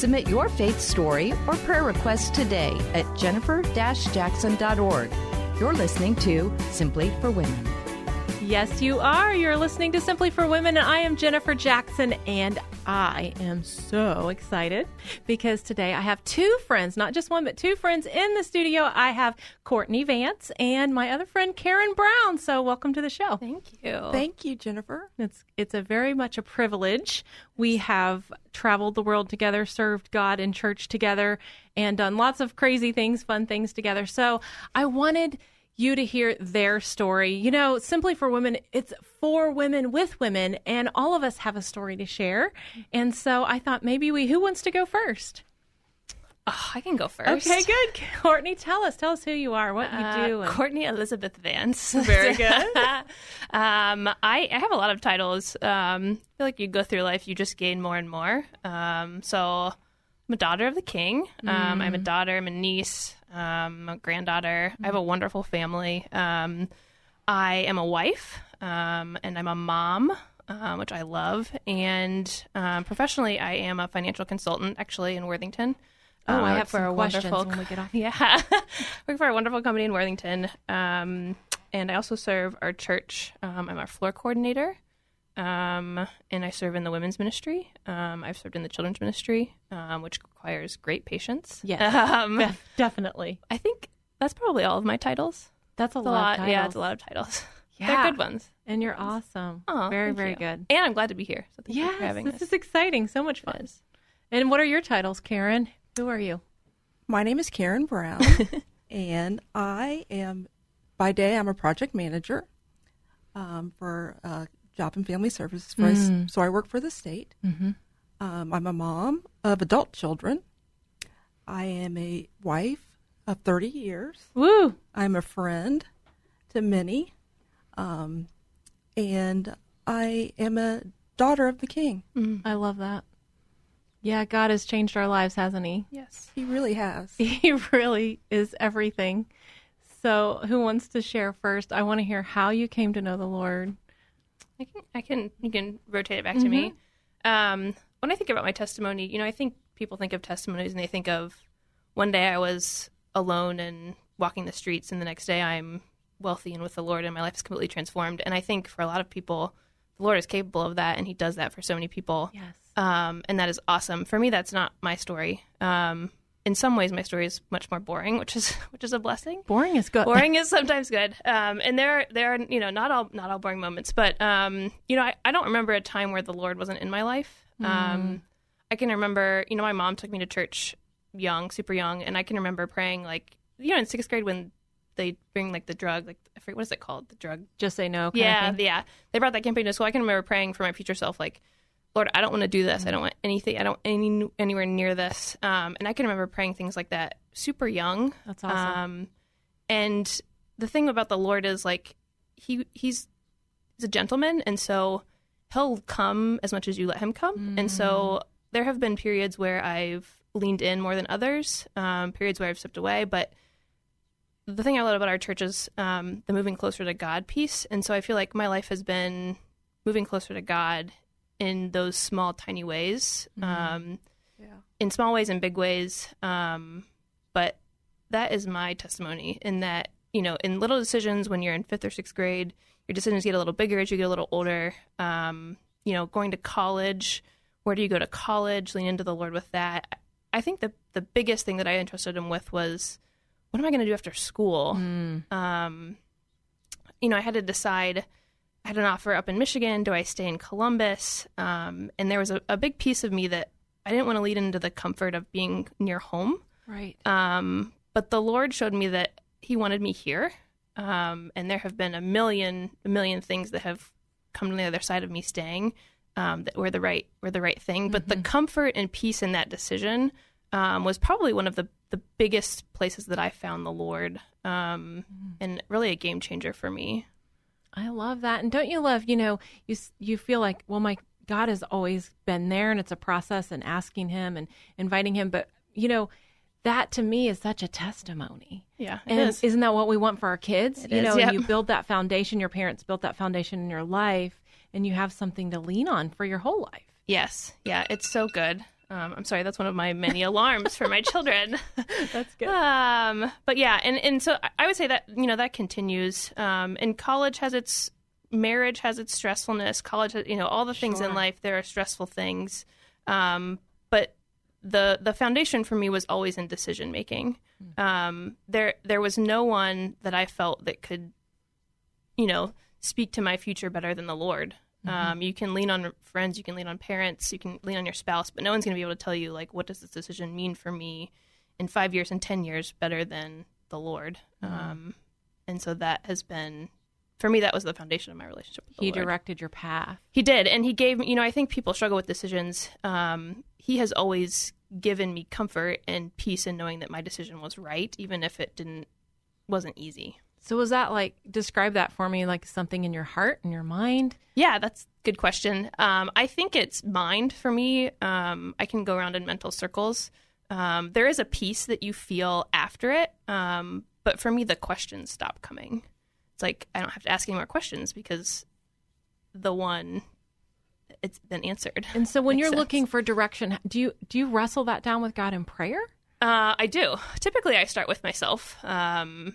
Submit your faith story or prayer request today at jennifer-jackson.org. You're listening to Simply for Women. Yes, you are. You're listening to Simply for Women, and I am Jennifer Jackson, and I am so excited because today I have two friends, not just one, but two friends in the studio. I have Courtney Vance and my other friend Karen Brown. So, welcome to the show. Thank you. Thank you, Jennifer. It's it's a very much a privilege. We have traveled the world together, served God in church together, and done lots of crazy things, fun things together. So, I wanted you to hear their story. You know, Simply for Women, it's for women with women, and all of us have a story to share. And so I thought maybe we, who wants to go first? Oh, I can go first. Okay, good. Courtney, tell us. Tell us who you are, what you Uh, do. and- Courtney Elizabeth Vance. Very good. um, I, I have a lot of titles. Um, I feel like you go through life, you just gain more and more. Um, so I'm a daughter of the king. Um, I'm a daughter. I'm a niece. Um, a granddaughter. I have a wonderful family. Um, I am a wife, um, and I'm a mom. Um, which I love, and um, professionally, I am a financial consultant, actually in Worthington. Oh, I Uh, have work some questions when we get off. yeah, work for a wonderful company in Worthington, um, and I also serve our church. Um, I'm our floor coordinator, um, and I serve in the women's ministry. Um, I've served in the children's ministry, um, which requires great patience. Yes. um, Def- definitely. I think that's probably all of my titles. That's a It's a lot. lot. of Yeah, titles. it's a lot of titles. Yeah. They're good ones. And you're awesome. Oh, very, very you. good. And I'm glad to be here. So thank you for Yes, having this us. is exciting. So much fun. It is. And what are your titles, Karen? Who are you? My name is Karen Brown, and I am, by day, I'm a project manager um, for uh, Job and Family Services. For us. So I work for the state. Mm-hmm. Um, I'm a mom of adult children. I am a wife of 30 years. Woo! I'm a friend to many, um, and I am a daughter of the King. I love that. Yeah, God has changed our lives, hasn't He? Yes. He really has. He really is everything. So, who wants to share first? I want to hear how you came to know the Lord. I can, I can, you can rotate it back to me. Um, when I think about my testimony, you know, I think people think of testimonies and they think of one day I was alone and walking the streets, and the next day I'm wealthy and with the Lord, and my life is completely transformed. And I think for a lot of people, the Lord is capable of that, and He does that for so many people. Yes. um, and that is awesome. For me, that's not my story. Um, in some ways, my story is much more boring, which is which is a blessing. Boring is good. Boring is sometimes good, um, and there there are you know not all not all boring moments, but um, you know I, I don't remember a time where the Lord wasn't in my life. Um, I can remember you know my mom took me to church young, super young, and I can remember praying like you know in sixth grade when they bring like the drug like I forget what is it called the drug Just say no. kind of yeah, thing. yeah. They brought that campaign to school. I can remember praying for my future self, like, Lord, I don't want to do this. I don't want anything. I don't any anywhere near this. Um, and I can remember praying things like that, super young. That's awesome. Um, and the thing about the Lord is like, he he's he's a gentleman, and so he'll come as much as you let him come. And so there have been periods where I've leaned in more than others, um, periods where I've stepped away, but the thing I love about our church is um, the moving closer to God piece. And so I feel like my life has been moving closer to God in those small, tiny ways, um, in small ways and big ways. Um, but that is my testimony in that, you know, in little decisions when you're in fifth or sixth grade, your decisions get a little bigger as you get a little older. Um, you know, going to college, where do you go to college? Lean into the Lord with that. I think the the biggest thing that I entrusted him with was what am I going to do after school? Um, you know, I had to decide. I had an offer up in Michigan. Do I stay in Columbus? Um, and there was a, a big piece of me that I didn't want to lead into the comfort of being near home. Right. Um, but the Lord showed me that He wanted me here. Um, and there have been a million, a million things that have come to the other side of me staying. um, that were the right were the right thing. But the comfort and peace in that decision um, was probably one of the the biggest places that I found the Lord, um, and really a game changer for me. I love that. And don't you love, you know, you you feel like, well, my God has always been there and it's a process and asking him and inviting him, but you know, that to me is such a testimony. Yeah, and is. isn't that what we want for our kids? It you is, know, yep. you build that foundation, your parents built that foundation in your life and you have something to lean on for your whole life. Yes, yeah, it's so good. Um, I'm sorry, that's one of my many alarms for my children. That's good. Um, but yeah, and and so I- would say that you know that continues. Um, and college has its marriage has its stressfulness. College, has, you know, all the things in life there are stressful things. Um, but the the foundation for me was always in decision making. Um, there there was no one that I felt that could, you know, speak to my future better than the Lord. Um, you can lean on friends, you can lean on parents, you can lean on your spouse, but no one's going to be able to tell you like what does this decision mean for me in five years and ten years better than the Lord. Um, and so that has been for me that was the foundation of my relationship with the He Lord. directed your path. He did, and he gave me. You know, I think people struggle with decisions. Um, he has always given me comfort and peace in knowing that my decision was right, even if it didn't wasn't easy. So was that like describe that for me like something in your heart and your mind? Yeah, that's a good question. Um, I think it's mind for me. Um, I can go around in mental circles. Um, there is a peace that you feel after it, um, but for me, the questions stop coming. It's like I don't have to ask any more questions because the one it's been answered. And so when Makes you're sense. looking for direction, do you do you wrestle that down with God in prayer? Uh, I do. Typically, I start with myself um,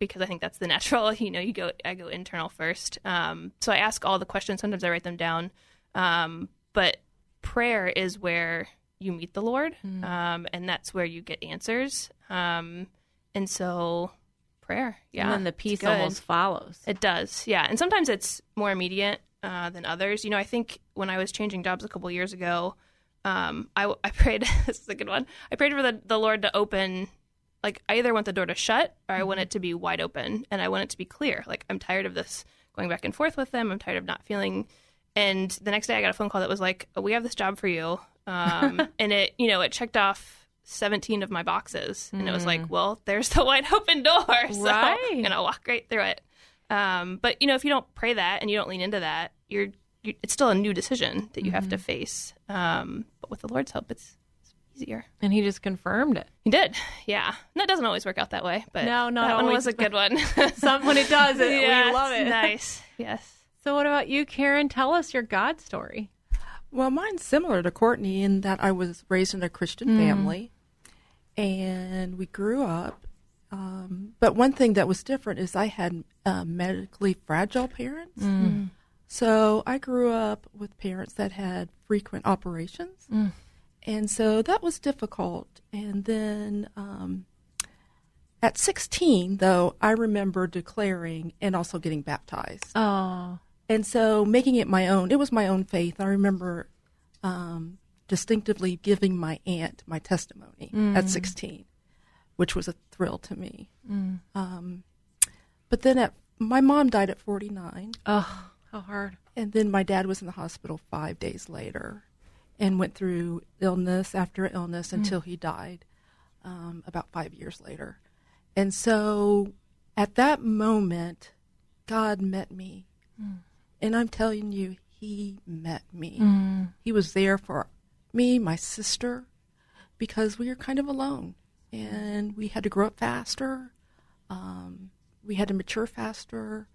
because I think that's the natural. You know, you go. I go internal first. Um, so I ask all the questions. Sometimes I write them down. Um, but prayer is where you meet the Lord, um, and that's where you get answers. Um, and so, prayer, yeah, and then the peace almost follows. It does, yeah. And sometimes it's more immediate uh, than others. You know, I think when I was changing jobs a couple years ago, um, I, I prayed. this is a good one. I prayed for the, the Lord to open. Like I either want the door to shut or I want it to be wide open, and I want it to be clear. Like I'm tired of this going back and forth with them. I'm tired of not feeling. And the next day, I got a phone call that was like, "We have this job for you," um, and it, you know, it checked off 17 of my boxes, and it was like, "Well, there's the wide open door." So Right. I'm gonna walk right through it. Um, but you know, if you don't pray that and you don't lean into that, you're, you it's still a new decision that you have to face. Um, but with the Lord's help, it's easier. And he just confirmed it. He did, yeah. And that doesn't always work out that way, but No, not that one was a good one. Some when it does it, Yeah, we love it. Nice, yes. So what about you, Karen? Tell us your God story. Well, mine's similar to Courtney in that I was raised in a Christian family, and we grew up. Um, but one thing that was different is I had uh, medically fragile parents. So I grew up with parents that had frequent operations, and so that was difficult. And then um, at 16, though, I remember declaring and also getting baptized. Oh, And so making it my own, it was my own faith. I remember um, distinctively giving my aunt my testimony at 16, which was a thrill to me. Um, but then at, my mom died at 49, oh, how hard. and then my dad was in the hospital five days later and went through illness after illness until he died um, about five years later. And so at that moment, God met me. And I'm telling you, he met me. He was there for me, my sister, because we were kind of alone. And we had to grow up faster. Um, we had to mature faster.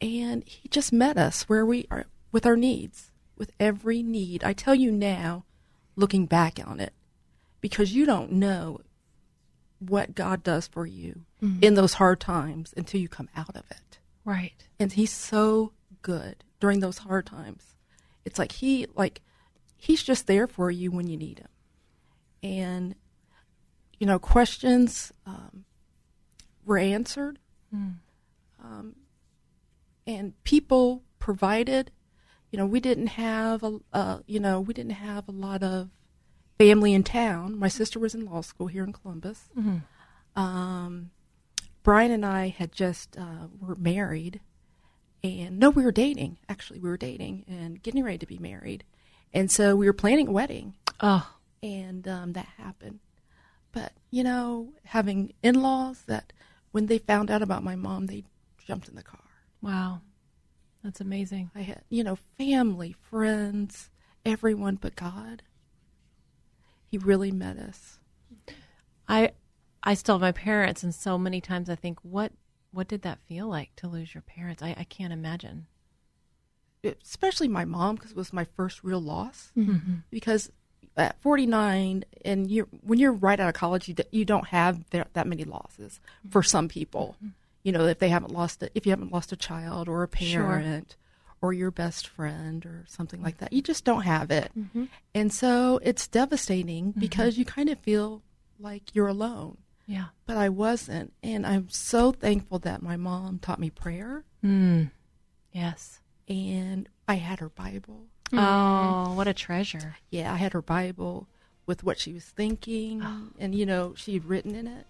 And he just met us where we are with our needs, with every need. I tell you now, looking back on it, because you don't know what God does for you in those hard times until you come out of it. Right. And he's so good during those hard times. It's like he like he's just there for you when you need him. And you know, questions um, were answered. Um, and people provided. You know, we didn't have a, uh, you know, we didn't have a lot of family in town. My sister was in law school here in Columbus. Um, Brian and I had just uh, were married, And no, we were dating. Actually, we were dating and getting ready to be married. And so we were planning a wedding. Oh, and um, that happened. But you know, having in-laws that when they found out about my mom, they jumped in the car. wow. That's amazing. I had, you know, family, friends, everyone but God. He really met us. I I still have my parents and so many times I think what what did that feel like to lose your parents? I, I can't imagine. especially my mom because it was my first real loss mm-hmm. because at 49 and you when you're right out of college you, d- you don't have that, that many losses for some people mm-hmm. You know if they haven't lost a, if you haven't lost a child or a Sure. parent or your best friend or something like that you just don't have it mm-hmm. and so it's devastating mm-hmm. because you kind of feel like you're alone Yeah. but I wasn't and I'm so thankful that my mom taught me prayer Mm. Yes. and I had her Bible mm-hmm. Oh, what a treasure. yeah, I had her Bible with what she was thinking, oh. and you know, she had written in it.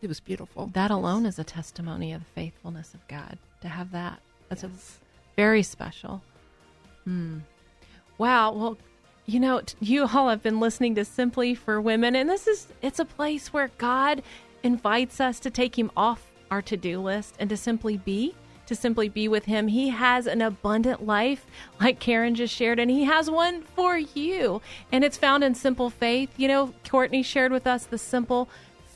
It was beautiful. That alone is a testimony of the faithfulness of God to have that. That's a very special. Hmm. Wow. Well, you know, t- you all have been listening to Simply for Women, and this is it's a place where God invites us to take him off our to-do list and to simply be to simply be with him. He has an abundant life, like Karen just shared, and he has one for you. And it's found in simple faith. You know, Courtney shared with us the simple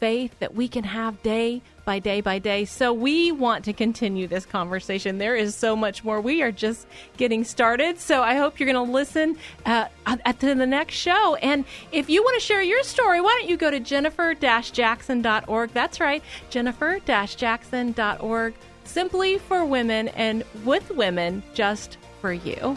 faith that we can have day by day by day. So we want to continue this conversation. There is so much more. We are just getting started. So I hope you're going to listen uh, at the next show. And if you want to share your story, why don't you go to jennifer-jackson.org. That's right, jennifer-jackson.org. Simply for women and with women just for you.